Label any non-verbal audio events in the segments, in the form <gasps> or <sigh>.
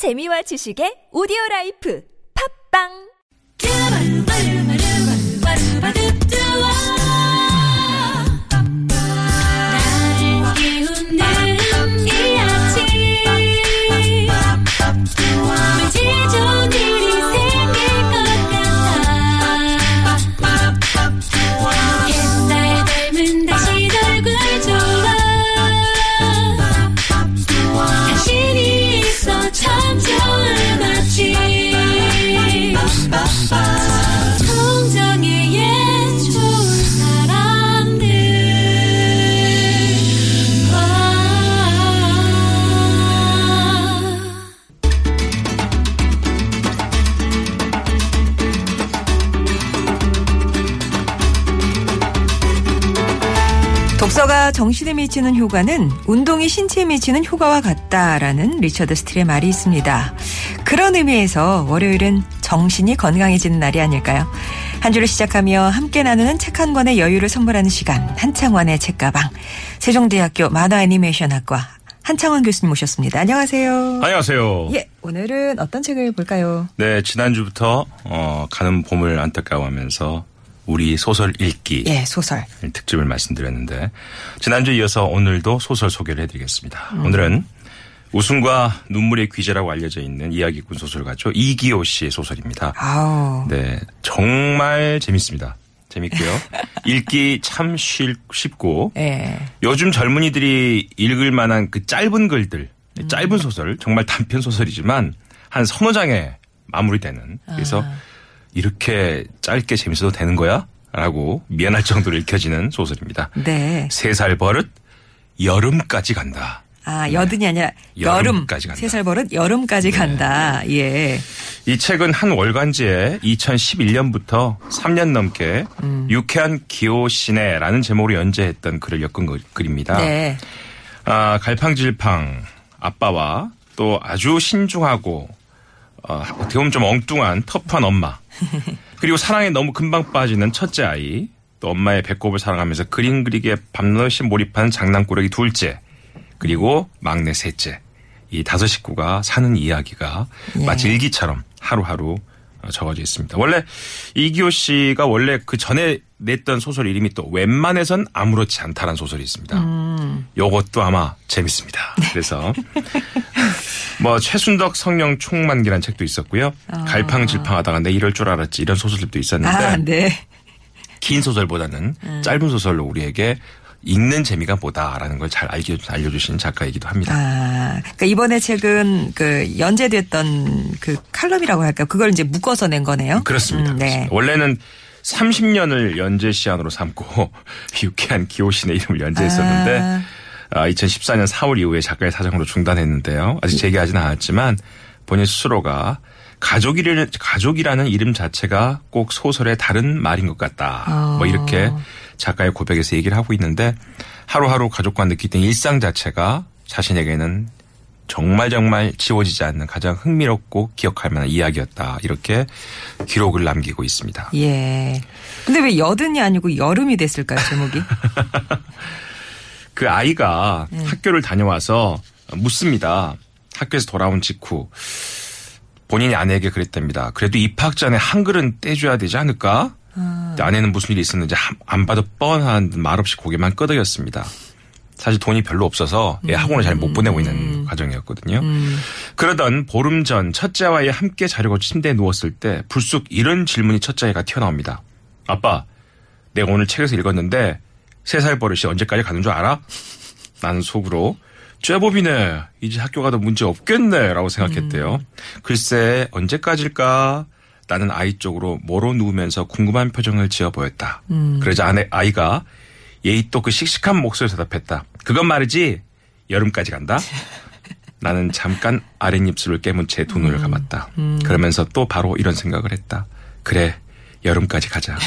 재미와 지식의 오디오 라이프. 팝빵 정신에 미치는 효과는 운동이 신체에 미치는 효과와 같다라는 리처드 스틸의 말이 있습니다. 그런 의미에서 월요일은 정신이 건강해지는 날이 아닐까요? 한 주를 시작하며 함께 나누는 책 한 권의 여유를 선물하는 시간 한창원의 책가방 세종대학교 만화 애니메이션학과 한창원 교수님 모셨습니다. 안녕하세요. 안녕하세요. 예, 오늘은 어떤 책을 볼까요? 네, 지난주부터 어, 가는 봄을 안타까워하면서 우리 소설 읽기 예, 소설. 특집을 말씀드렸는데 지난주에 이어서 오늘도 소설 소개를 해드리겠습니다. 음. 오늘은 웃음과 눈물의 귀재라고 알려져 있는 이야기꾼 소설가죠 이기호 씨의 소설입니다. 아우. 네, 정말 재밌습니다. 재밌고요. <laughs> 읽기 참 쉽, 쉽고 예. 요즘 젊은이들이 읽을 만한 그 짧은 글들, 짧은 소설, 정말 단편 소설이지만 한 서너 장에 마무리되는. 그래서 이렇게 짧게 재밌어도 되는 거야? 라고 미안할 정도로 읽혀지는 소설입니다. 네. 세 살 버릇, 여름까지 간다. 아, 여든이 아니라 여름. 여름 까지 간다. 세살 버릇 여름까지 간다. 예. 이 책은 한 월간지에 2011년부터 3년 넘게 음. 유쾌한 기호시네라는 제목으로 연재했던 글을 엮은 글- 글입니다. 네. 아, 갈팡질팡 아빠와 또 아주 신중하고 어, 어떻게 보면 좀 엉뚱한 터프한 엄마 그리고 사랑에 너무 금방 빠지는 첫째 아이 또 엄마의 배꼽을 사랑하면서 그림 그리기에 밤낮이 몰입한 장난꾸러기 둘째 그리고 막내 셋째 이 다섯 식구가 사는 이야기가 예. 마치 일기처럼 하루하루 어, 적어져 있습니다. 원래 이기호 씨가 원래 그 전에 냈던 소설 이름이 또 웬만해선 아무렇지 않다라는 소설이 있습니다. 음. 요것도 아마 재밌습니다. 네. 그래서 뭐 최순덕 성령 총만기라는 책도 있었고요. 갈팡질팡하다가 내 이럴 줄 알았지 이런 소설들도 있었는데 아, 네. 긴 소설보다는 짧은 소설로 우리에게 읽는 재미가 뭐다라는 걸잘 알려주신 작가이기도 합니다. 아, 그러니까 이번에 책은 그 연재됐던 그 칼럼이라고 할까요? 그걸 이제 묶어서 낸 거네요. 그렇습니다. 음, 네. 그렇습니다. 원래는 30년을 연재 시한으로 삼고 <laughs> 유쾌한 기호신의 이름을 연재했었는데 아. 아, 2014년 4월 이후에 작가의 사정으로 중단했는데요. 아직 재개하지는 않았지만 본인 스스로가 가족이라는, 가족이라는 이름 자체가 꼭 소설의 다른 말인 것 같다. 아. 뭐 이렇게 작가의 고백에서 얘기를 하고 있는데 하루하루 가족과 느끼던 일상 자체가 자신에게는 정말 정말 지워지지 않는 가장 흥미롭고 기억할 만한 이야기였다. 이렇게 기록을 남기고 있습니다. 예. 근데 왜 여든이 아니고 여름이 됐을까요, 제목이? <laughs> 그 아이가 네. 학교를 다녀와서 묻습니다. 학교에서 돌아온 직후 본인이 아내에게 그랬답니다. 그래도 입학 전에 한글은 떼줘야 되지 않을까? 근데 아내는 무슨 일이 있었는지 한- 안 봐도 뻔한 말없이 고개만 끄덕였습니다. 사실 돈이 별로 없어서 애 학원을 잘 못 보내고 있는 과정이었거든요. 그러던 보름 전 첫째와의 함께 자려고 침대에 누웠을 때 불쑥 이런 질문이 첫째가 튀어나옵니다. 아빠, 내가 오늘 책에서 읽었는데 세 살 버릇이 언제까지 가는 줄 알아? 나는 속으로 쇠법이네. 이제 학교 가도 문제 없겠네. 라고 생각했대요. 글쎄 언제까지일까? 나는 아이 쪽으로 모로 누우면서 궁금한 표정을 지어 보였다. 그러자 아내, 아이가 예의 또 그 씩씩한 목소리로 대답했다. 그건 말이지 여름까지 간다. <laughs> 나는 잠깐 아랫입술을 깨문 채 두 눈을 감았다. 그러면서 또 바로 이런 생각을 했다. 그래 여름까지 가자.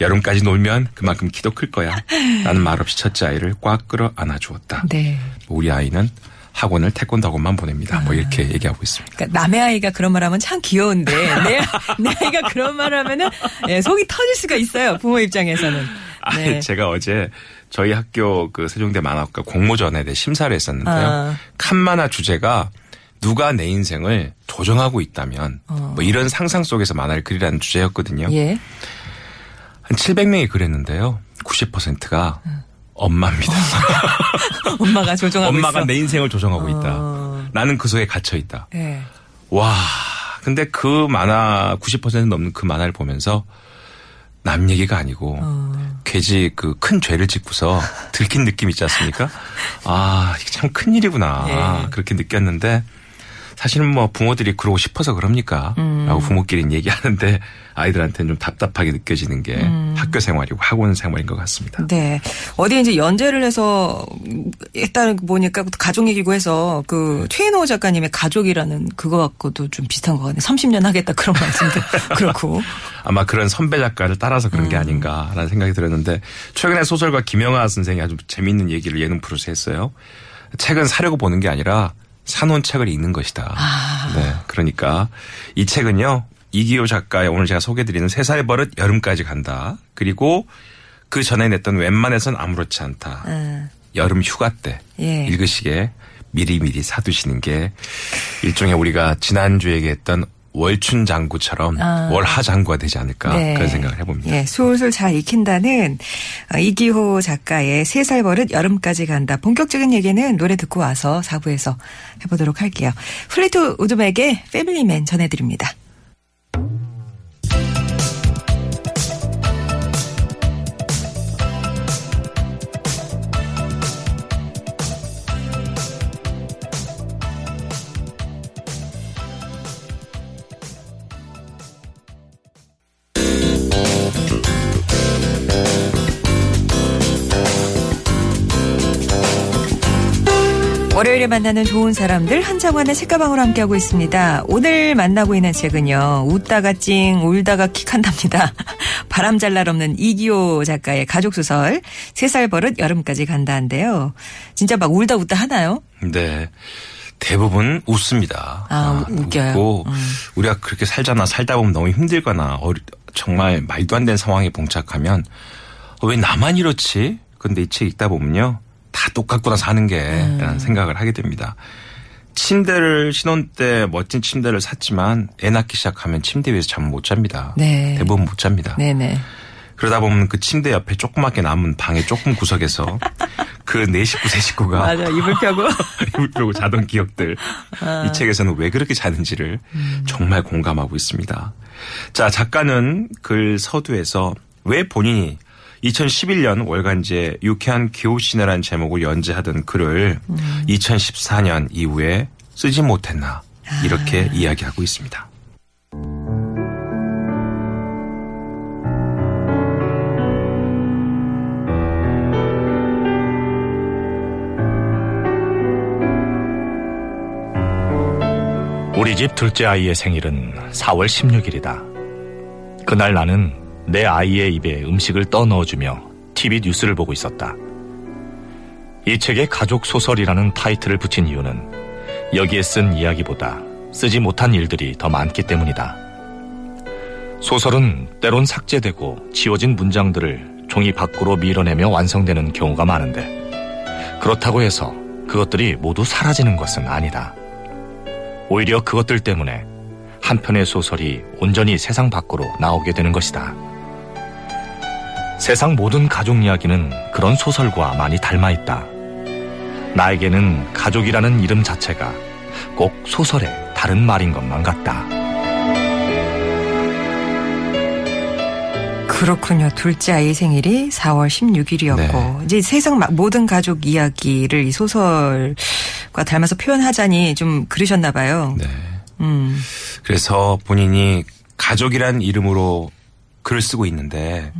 여름까지 놀면 그만큼 키도 클 거야. 나는 말없이 첫째 아이를 꽉 끌어 안아주었다. 네. 우리 아이는 학원을 태권도 학원만 보냅니다. 뭐 이렇게 얘기하고 있습니다. 그러니까 남의 아이가 그런 말 하면 참 귀여운데 <laughs> 내, 내 아이가 그런 말 하면은 예, 속이 터질 수가 있어요. 부모 입장에서는. 아, 네. 제가 어제 저희 학교 그 세종대 만화과 공모전에 대해 심사를 했었는데요. 아. 칸만화 주제가 누가 내 인생을 조정하고 있다면 뭐 이런 상상 속에서 만화를 그리라는 주제였거든요. 예. 한 700명이 그랬는데요. 90%가 엄마입니다. <laughs> 엄마가 조종하고 엄마가 있어. 내 인생을 조정하고 있다. 어. 나는 그 속에 갇혀 있다. 예. 와. 근데 그 만화 90% 넘는 그 만화를 보면서 남 얘기가 아니고 어. 괴지 그 큰 죄를 짓고서 들킨 느낌 있지 않습니까? 아, 이게 참 큰일이구나. 예. 그렇게 느꼈는데 사실은 뭐 부모들이 그러고 싶어서 그럽니까? 음. 라고 부모끼리는 얘기하는데 아이들한테는 좀 답답하게 느껴지는 게 음. 학교 생활이고 학원 생활인 것 같습니다. 네. 어디 이제 연재를 해서 일단 보니까 가족 얘기고 해서 그 최인호 작가님의 가족이라는 그거 갖고도 좀 비슷한 것 같네. 30년 하겠다 그런 말씀도 <laughs> 그렇고. 아마 그런 선배 작가를 따라서 그런 음. 게 아닌가라는 생각이 들었는데 최근에 소설가 김영하 선생이 아주 재미있는 얘기를 예능 프로에서 했어요. 책은 사려고 보는 게 아니라 사놓은 책을 읽는 것이다. 아. 네. 그러니까 이 책은요. 이기호 작가의 오늘 제가 소개드리는 세살 버릇 여름까지 간다. 그리고 그 전에 냈던 웬만해선 아무렇지 않다. 음. 여름 휴가 때 예. 읽으시게 미리미리 사두시는 게 일종의 우리가 지난주에 얘기했던 월춘 장구처럼 아. 월하 장구가 되지 않을까 네. 그런 생각을 해봅니다. 예, 술술 잘 익힌다는 어, 이기호 작가의 세 살 버릇 여름까지 간다. 본격적인 얘기는 노래 듣고 와서 4부에서 해보도록 할게요. 플레이트 우드맥의 패밀리맨 전해드립니다. 월요일에 만나는 좋은 사람들 한정환의 책가방으로 함께하고 있습니다. 오늘 만나고 있는 책은요. 웃다가 찡 울다가 킥한답니다. <laughs> 바람 잘 날 없는 이기호 작가의 가족소설 세 살 버릇 여름까지 간다인데요. 진짜 막 울다 웃다 하나요? 네. 대부분 웃습니다. 아, 웃겨요? 웃고 음. 우리가 그렇게 살잖아. 살다 보면 너무 힘들거나 어리, 정말 말도 안 되는 상황에 봉착하면 어, 왜 나만 이렇지? 근데 이 책 읽다 보면요. 다 똑같구나 사는 게 음. 라는 생각을 하게 됩니다. 침대를 신혼 때 멋진 침대를 샀지만 애 낳기 시작하면 침대 위에서 잠 못 잡니다. 네. 대부분 못 잡니다. 네네. 그러다 보면 그 침대 옆에 조그맣게 남은 방의 조금 구석에서 <laughs> 그네 식구 세 식구가 맞아. 이불 펴고. <laughs> 이불 펴고 자던 기억들 이 책에서는 왜 그렇게 자는지를 정말 공감하고 있습니다. 자 작가는 글 서두에서 왜 본인이 2011년 월간지에 유쾌한 기호시네라는 제목을 연재하던 글을 2014년 이후에 쓰지 못했나 이렇게 이야기하고 있습니다. 우리 집 둘째 아이의 생일은 4월 16일이다. 그날 나는 내 아이의 입에 음식을 떠넣어주며 TV 뉴스를 보고 있었다. 이 책에 가족 소설이라는 타이틀을 붙인 이유는 여기에 쓴 이야기보다 쓰지 못한 일들이 더 많기 때문이다. 소설은 때론 삭제되고 지워진 문장들을 종이 밖으로 밀어내며 완성되는 경우가 많은데 그렇다고 해서 그것들이 모두 사라지는 것은 아니다. 오히려 그것들 때문에 한 편의 소설이 온전히 세상 밖으로 나오게 되는 것이다. 세상 모든 가족 이야기는 그런 소설과 많이 닮아 있다. 나에게는 가족이라는 이름 자체가 꼭 소설의 다른 말인 것만 같다. 그렇군요. 둘째 아이 생일이 4월 16일이었고 이제 세상 마- 모든 가족 이야기를 이 소설과 닮아서 표현하자니 좀 그러셨나 봐요. 네. 음. 그래서 본인이 가족이란 이름으로 글을 쓰고 있는데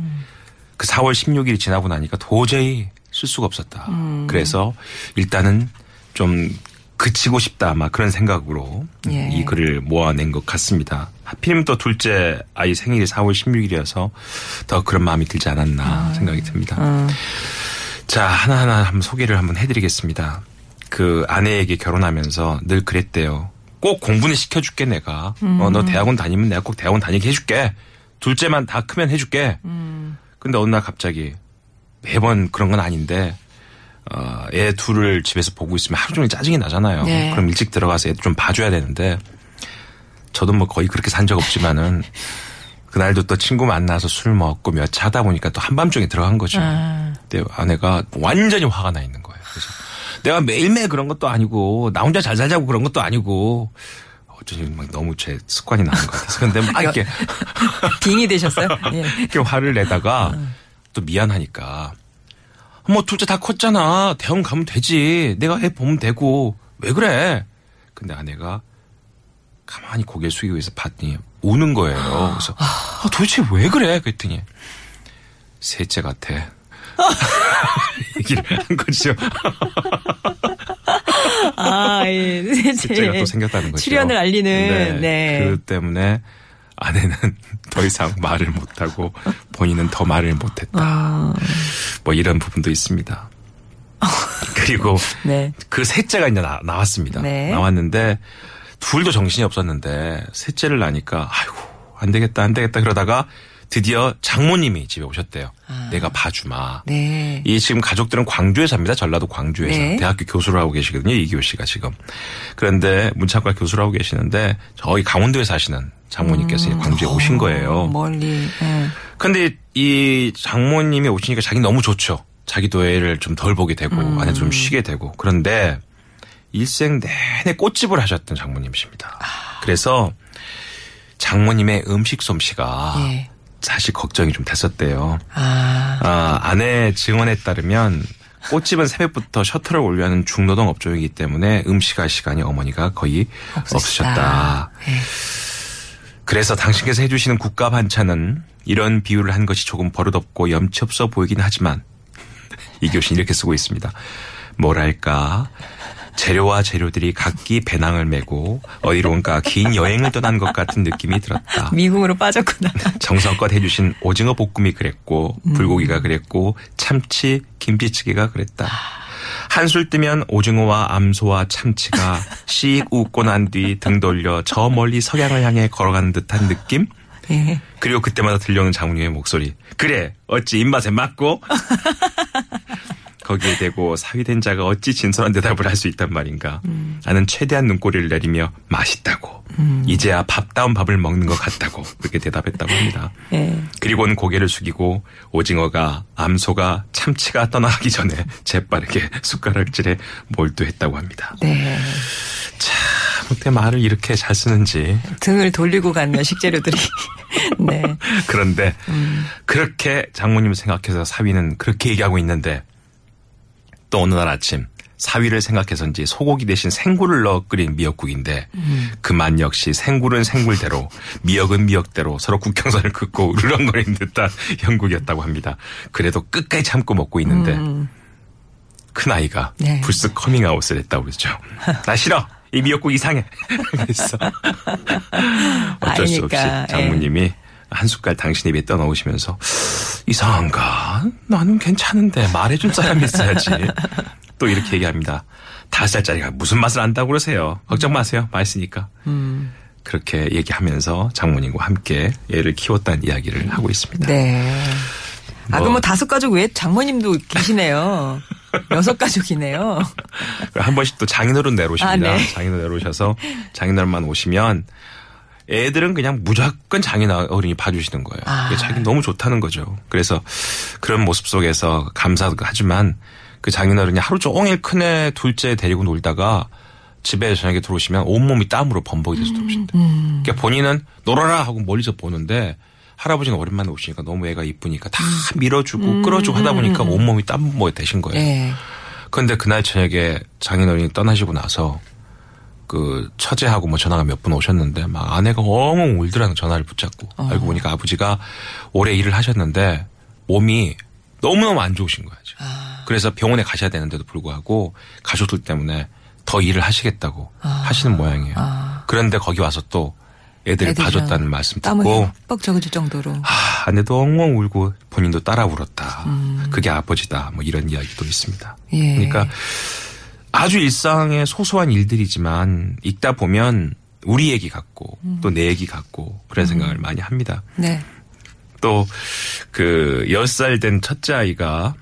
그 4월 16일이 지나고 나니까 도저히 쓸 수가 없었다. 그래서 일단은 좀 그치고 싶다. 아마 그런 생각으로 예. 이 글을 모아낸 것 같습니다. 하필이면 또 둘째 아이 생일이 4월 16일이어서 더 그런 마음이 들지 않았나 생각이 듭니다. 어. 자, 하나하나 한번 소개를 한번 해드리겠습니다. 그 아내에게 결혼하면서 늘 그랬대요. 꼭 공부는 시켜줄게, 내가. 어, 너 대학원 다니면 내가 꼭 대학원 다니게 해줄게. 둘째만 다 크면 해줄게. 근데 어느 날 갑자기 매번 그런 건 아닌데, 어, 애 둘을 집에서 보고 있으면 하루 종일 짜증이 나잖아요. 네. 그럼 일찍 들어가서 애들 좀 봐줘야 되는데 저도 뭐 거의 그렇게 산 적 없지만은 그날도 또 친구 만나서 술 먹고 몇 차 하다 보니까 또 한밤중에 들어간 거죠. 아. 근데 아내가 완전히 화가 나 있는 거예요. 그래서 내가 매일매일 그런 것도 아니고 나 혼자 잘 살자고 그런 것도 아니고 어쩐지 막 너무 제 습관이 나는 것 같아서. 근데 막 이렇게 <laughs> 빙이 되셨어요? <laughs> 예. 이렇게 화를 내다가 또 미안하니까. 뭐 둘째 다 컸잖아. 대원 가면 되지. 내가 애 보면 되고. 왜 그래? 근데 아내가 가만히 고개를 숙이고 있어 봤더니 우는 거예요. 그래서 아, 도대체 왜 그래? 그랬더니 셋째 같아. <laughs> 얘기를 한 거죠 아, 예. <laughs> 셋째가 또 생겼다는 거죠 출연을 알리는, 네. 그 때문에 아내는 <laughs> 더 이상 말을 못하고 본인은 더 말을 못했다 아, 뭐 이런 부분도 있습니다. 그리고 네. 그 셋째가 이제 나, 나왔습니다. 네. 나왔는데 둘도 정신이 없었는데 셋째를 나니까 아이고 안 되겠다 안 되겠다 그러다가 드디어 장모님이 집에 오셨대요. 내가 봐주마. 아. 네. 이 지금 가족들은 광주에 삽니다. 전라도 광주에서 네. 대학교 교수를 하고 계시거든요. 이기호 씨가 지금. 그런데 문창과 교수를 하고 계시는데 저희 강원도에 사시는 장모님께서 이제 광주에 오신 거예요. 어, 멀리. 예. 근데 이 장모님이 오시니까 자기 너무 좋죠. 자기도 애를 좀 덜 보게 되고 음. 아내도 좀 쉬게 되고 그런데 일생 내내 꽃집을 하셨던 장모님이십니다. 아. 그래서 장모님의 음식 솜씨가 예. 사실 걱정이 좀 됐었대요. 아, 아, 아내 증언에 따르면 꽃집은 새벽부터 셔터를 올려하는 중노동 업종이기 때문에 음식할 시간이 어머니가 거의 없으셨다. 예. 그래서 당신께서 해주시는 국가 반찬은 이런 비유를 한 것이 조금 버릇없고 염치 없어 보이긴 하지만 이 교신 이렇게 쓰고 있습니다. 뭐랄까 재료와 재료들이 각기 배낭을 메고 어디론가 긴 여행을 떠난 것 같은 느낌이 들었다. 미국으로 빠졌구나. 정성껏 해주신 오징어 볶음이 그랬고 불고기가 그랬고 참치 김치찌개가 그랬다. 한술 뜨면 오징어와 암소와 참치가 씩 웃고 난 뒤 등 돌려 저 멀리 석양을 향해 걸어가는 듯한 느낌? 예. 그리고 그때마다 들려오는 장모님의 목소리. 그래, 어찌 입맛에 맞고? 거기에 대고 사위된 자가 어찌 진솔한 대답을 할 수 있단 말인가. 나는 최대한 눈꼬리를 내리며 맛있다고. 이제야 밥다운 밥을 먹는 것 같다고. 그렇게 대답했다고 합니다. 예. 그리고는 고개를 숙이고 오징어가 암소가 참치가 떠나가기 전에 재빠르게 <laughs> 숟가락질에 몰두했다고 합니다. 네. 참, 어떻게 말을 이렇게 잘 쓰는지. 등을 돌리고 가는 식재료들이. <laughs> 네. 그런데 그렇게 장모님을 생각해서 사위는 그렇게 얘기하고 있는데 또 어느 날 아침 사위를 생각해서인지 소고기 대신 생굴을 넣어 끓인 미역국인데 그만 역시 생굴은 생굴대로 미역은 미역대로 서로 국경선을 긋고 으르렁거리는 듯한 <laughs> 형국이었다고 합니다. 그래도 끝까지 참고 먹고 있는데 큰 아이가 네. 불쑥 커밍아웃을 했다고 그러죠. 나 싫어. 이 미역국 이상해. <laughs> 그래서 <laughs> 어쩔 수 없이 예. 장모님이 한 숟갈 당신 입에 떠넣으시면서 이상한가? 나는 괜찮은데 말해줄 사람이 있어야지. 또 이렇게 얘기합니다. 다섯 살짜리가 무슨 맛을 안다고 그러세요. 걱정 마세요. 맛있으니까. 그렇게 얘기하면서 장모님과 함께 애를 키웠다는 이야기를 하고 있습니다. 네. 아, 뭐. 그럼 뭐 다섯 가족 외에 장모님도 계시네요. <laughs> 여섯 가족이네요. 한 번씩 또 장인어른 내려오십니다. 아, 네. 장인어른 내려오셔서 장인어른만 오시면 애들은 그냥 무조건 장인어른이 봐주시는 거예요. 아. 자기 너무 좋다는 거죠. 그래서 그런 모습 속에서 감사도 하지만 그 장인어른이 하루 종일 큰애 둘째 데리고 놀다가 집에 저녁에 들어오시면 온몸이 땀으로 범벅이 돼서 들어오신다. 그러니까 본인은 놀아라 하고 멀리서 보는데 할아버지가 오랜만에 오시니까 너무 애가 이쁘니까 다 밀어주고 끌어주고 하다 보니까 온몸이 땀범벅이 되신 거예요. 네. 그런데 그날 저녁에 장인어른이 떠나시고 나서 그 처제하고 뭐 전화가 몇 분 오셨는데 막 아내가 엉엉 울더라는 전화를 붙잡고 알고 보니까 아버지가 오래 일을 하셨는데 몸이 너무너무 안 좋으신 거야죠. 그래서 병원에 가셔야 되는데도 불구하고 가족들 때문에 더 일을 하시겠다고 하시는 모양이에요. 그런데 거기 와서 또 애들 봐줬다는 말씀 듣고 뻑 적어줄 정도로. 아, 아내도 엉엉 울고 본인도 따라 울었다. 그게 아버지다. 뭐 이런 이야기도 있습니다. 예. 그러니까 아주 일상의 소소한 일들이지만 읽다 보면 우리 얘기 같고 또내 얘기 같고 그런 생각을 많이 합니다. 네. 또그 10살 된 첫째 아이가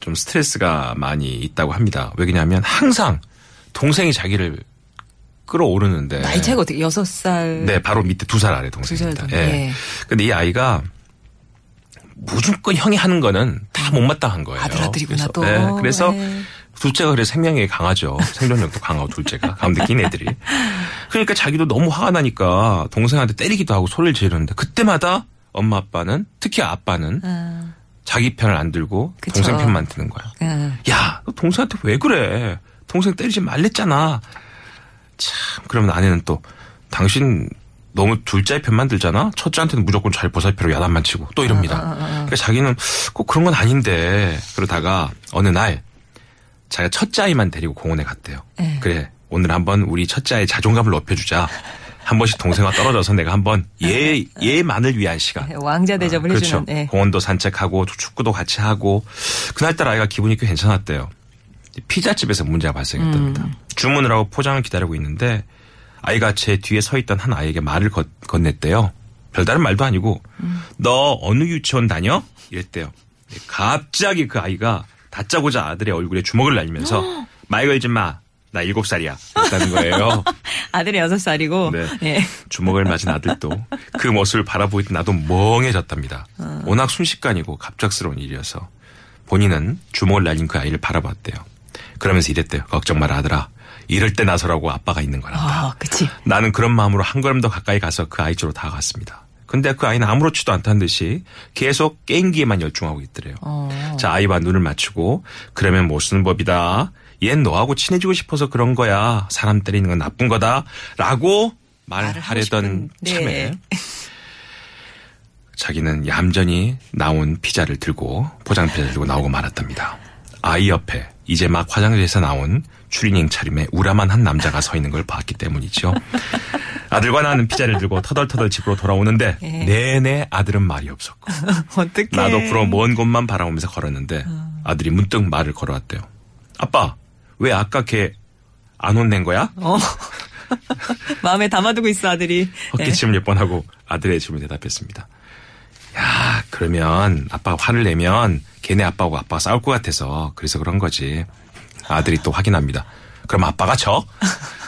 좀 스트레스가 많이 있다고 합니다. 왜냐하면 항상 동생이 자기를 끌어오르는데 나이 차이가 어떻게 여섯 살 네, 바로 밑에 두 살 아래 두 동생입니다. 예. 예. 근데 이 아이가 무조건 형이 하는 거는 다 못마땅한 거예요. 아들, 아들이구나, 그래서, 또. 예, 그래서 예. 둘째가 그래 생명력이 강하죠. 생존력도 강하고 둘째가 가운데 낀 애들이. 그러니까 자기도 너무 화가 나니까 동생한테 때리기도 하고 소리를 지르는데 그때마다 엄마 아빠는 특히 아빠는 아, 자기 편을 안 들고 그쵸. 동생 편만 드는 거야. 아. 야, 너 동생한테 왜 그래? 동생 때리지 말랬잖아. 참, 그러면 아내는 또, 당신 너무 둘째 편만 들잖아? 첫째한테는 무조건 잘 보살펴로 야단만 치고 또 이럽니다. 그러니까 자기는 꼭 그런 건 아닌데, 그러다가 어느 날, 자기가 첫째 아이만 데리고 공원에 갔대요. 네. 그래, 오늘 한번 우리 첫째 아이 자존감을 높여주자. 한 번씩 동생과 떨어져서 내가 한번 얘, 얘만을 위한 시간. 왕자 대접을 그렇죠. 해주는. 예. 공원도 산책하고 축구도 같이 하고 그날따라 아이가 기분이 꽤 괜찮았대요. 피자집에서 문제가 발생했답니다. 음. 주문을 하고 포장을 기다리고 있는데 아이가 제 뒤에 서 있던 한 아이에게 말을 건, 건넸대요. 별다른 말도 아니고 음. 너 어느 유치원 다녀? 이랬대요. 갑자기 그 아이가 다짜고짜 아들의 얼굴에 주먹을 날리면서 <gasps> 말 걸지 마. 나 일곱 살이야. 이랬다는 거예요. <laughs> 아들이 여섯 살이고. 네. 예. 주먹을 맞은 아들도 그 모습을 바라보고 나도 멍해졌답니다. 어. 워낙 순식간이고 갑작스러운 일이어서 본인은 주먹을 날린 그 아이를 바라봤대요. 그러면서 이랬대요. 걱정 마라 아들아. 이럴 때 나서라고 아빠가 있는 거란다. 아, 그치. 나는 그런 마음으로 한 걸음 더 가까이 가서 그 아이 쪽으로 다가갔습니다. 근데 그 아이는 아무렇지도 않다는 듯이 계속 게임기에만 열중하고 있더래요. 어. 자, 아이와 눈을 맞추고 그러면 못 쓰는 법이다. 얜 너하고 친해지고 싶어서 그런 거야. 사람 때리는 건 나쁜 거다. 라고 말하려던 네. 참에 자기는 얌전히 나온 피자를 들고 포장 피자를 들고 나오고 말았답니다. 아이 옆에 이제 막 화장실에서 나온 추리닝 차림의 우람한 한 남자가 서 있는 걸 봤기 때문이죠. 아들과 나는 피자를 들고 터덜터덜 집으로 돌아오는데 예. 내내 아들은 말이 없었고 <laughs> 어떡해. 나도 불어 먼 곳만 바라보면서 걸었는데 아들이 문득 말을 걸어왔대요. 아빠 왜 아까 걔 안 혼낸 거야? 어. <laughs> 마음에 담아두고 있어, 아들이. 예. 헛기침을 몇번 하고 아들의 질문에 대답했습니다. 야, 그러면 아빠가 화를 내면 걔네 아빠하고 아빠가 싸울 것 같아서 그래서 그런 거지. 아들이 또 확인합니다. 그럼 아빠가 져? <laughs>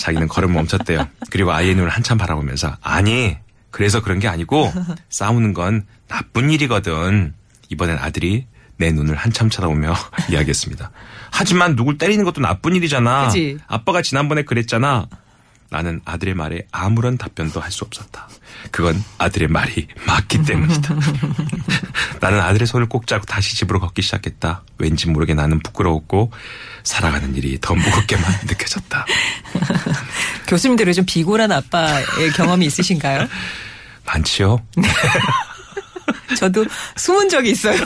자기는 걸음 멈췄대요. 그리고 아이의 눈을 한참 바라보면서 아니, 그래서 그런 게 아니고 싸우는 건 나쁜 일이거든. 이번엔 아들이 내 눈을 한참 쳐다보며 <laughs> 이야기했습니다. 하지만 누굴 때리는 것도 나쁜 일이잖아. 그치. 아빠가 지난번에 그랬잖아. 나는 아들의 말에 아무런 답변도 할 수 없었다. 그건 아들의 말이 맞기 때문이다. <laughs> 나는 아들의 손을 꼭 잡고 다시 집으로 걷기 시작했다. 왠지 모르게 나는 부끄러웠고 살아가는 일이 더 무겁게만 <laughs> 느껴졌다. <laughs> 교수님들은 좀 비굴한 아빠의 경험이 있으신가요? 많지요? 저도 숨은 적이 있어요.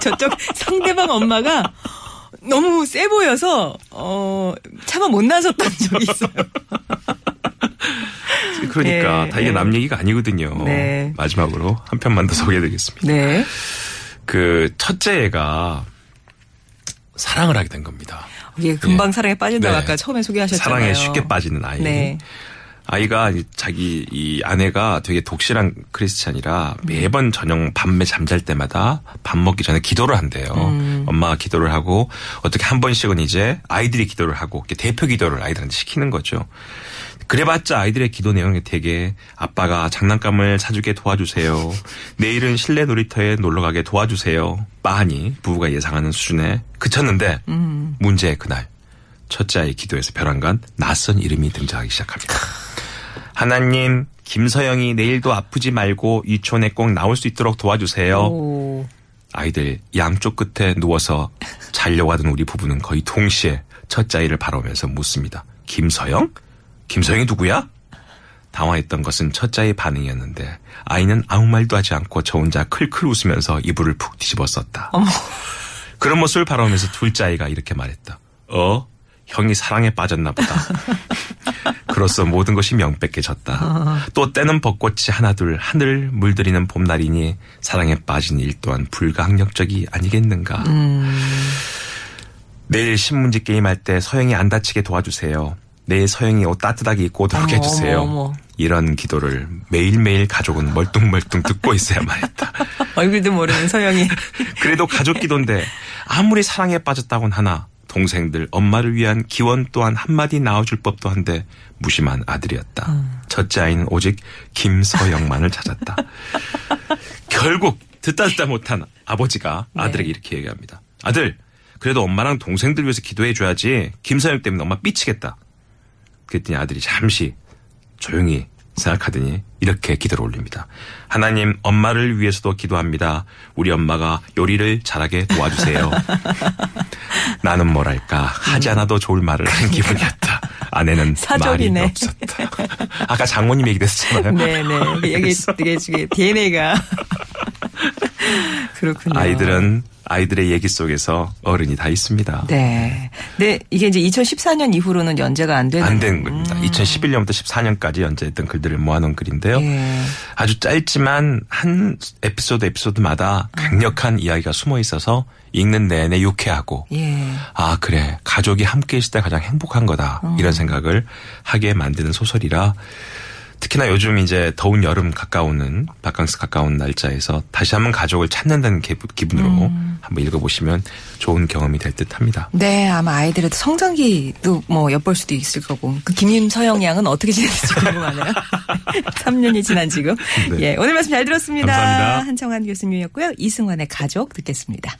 저쪽 상대방 엄마가 너무 세 보여서 어 차마 못 나섰던 <laughs> 적이 있어요. <laughs> 그러니까 네, 다 이게 네. 남 얘기가 아니거든요. 네. 마지막으로 한 편만 더 소개해드리겠습니다. 네. 그 첫째 애가 사랑을 하게 된 겁니다. 이게 금방 사랑에 빠진다고 네. 아까 처음에 소개하셨잖아요. 사랑에 쉽게 빠지는 아이. 네. 아이가 이- 자기 이 아내가 되게 독실한 크리스찬이라 매번 저녁 밤에 잠잘 때마다 밥 먹기 전에 기도를 한대요. 음. 엄마가 기도를 하고 어떻게 한 번씩은 이제 아이들이 기도를 하고 대표 기도를 아이들한테 시키는 거죠. 그래봤자 아이들의 기도 내용이 되게 아빠가 장난감을 사주게 도와주세요. 내일은 실내 놀이터에 놀러 가게 도와주세요. 빠하니 부부가 예상하는 수준에 그쳤는데 음. 문제의 그날 첫째 아이 기도에서 벼랑간 낯선 이름이 등장하기 시작합니다. 하나님, 김서영이 내일도 아프지 말고 유치원에 꼭 나올 수 있도록 도와주세요. 오. 아이들 양쪽 끝에 누워서 자려고 하던 우리 부부는 거의 동시에 첫째 아이를 바라보면서 묻습니다. 김서영? 김서영이 누구야? 당황했던 것은 첫째 아이의 반응이었는데 아이는 아무 말도 하지 않고 저 혼자 클클 웃으면서 이불을 푹 뒤집었었다. 그런 모습을 바라보면서 둘째 아이가 이렇게 말했다. 어? 형이 사랑에 빠졌나 보다. <laughs> 그로써 모든 것이 명백해졌다. 또 때는 벚꽃이 하나둘 하늘을 물들이는 봄날이니 사랑에 빠진 일 또한 불가항력적이 아니겠는가. 내일 신문지 게임할 때 서영이 안 다치게 도와주세요. 내 서영이 옷 따뜻하게 입고 오도록 어머, 해주세요. 어머, 어머. 이런 기도를 매일매일 가족은 멀뚱멀뚱 듣고 있어야만 했다. <laughs> 얼굴도 모르는 서영이. <laughs> 그래도 가족 기도인데 아무리 사랑에 빠졌다곤 하나 동생들 엄마를 위한 기원 또한 한마디 나와줄 법도 한데 무심한 아들이었다. 음. 첫째 아이는 오직 김서영만을 찾았다. <laughs> 결국 듣다 듣다 못한 아버지가 네. 아들에게 이렇게 얘기합니다. 아들 그래도 엄마랑 동생들 위해서 기도해 줘야지 김서영 때문에 엄마 삐치겠다. 그랬더니 아들이 잠시 조용히 생각하더니 이렇게 기도를 올립니다. 하나님, 엄마를 위해서도 기도합니다. 우리 엄마가 요리를 잘하게 도와주세요. <laughs> 나는 뭐랄까, 하지 않아도 좋을 말을 한 기분이었다. 아내는 <laughs> 말이 사족이네. 없었다. 아까 장모님 얘기했었잖아요. 네네. 여기 <laughs> 되게 지금 DNA가. 그렇군요. 아이들은 아이들의 얘기 속에서 어른이 다 있습니다. 네. 근데 이게 이제 2014년 이후로는 연재가 안 되는. 안 된 겁니다. 2011년부터 14년까지 연재했던 글들을 모아놓은 글인데요. 예. 아주 짧지만 한 에피소드 에피소드마다 강력한 이야기가 숨어 있어서 읽는 내내 유쾌하고 예. 아 그래 가족이 함께 있을 때 가장 행복한 거다 이런 생각을 하게 만드는 소설이라 특히나 요즘 이제 더운 여름 가까우는 바캉스 가까운 날짜에서 다시 한번 가족을 찾는다는 기분- 기분으로 한번 읽어보시면 좋은 경험이 될 듯합니다. 네, 아마 아이들의 성장기도 뭐 엿볼 수도 있을 거고. 그 김임서영 <laughs> 양은 어떻게 지냈는지 궁금하네요. <laughs> 3년이 지난 지금. 네. 예, 오늘 말씀 잘 들었습니다. 감사합니다. 한청환 교수님이었고요. 이승환의 가족 듣겠습니다.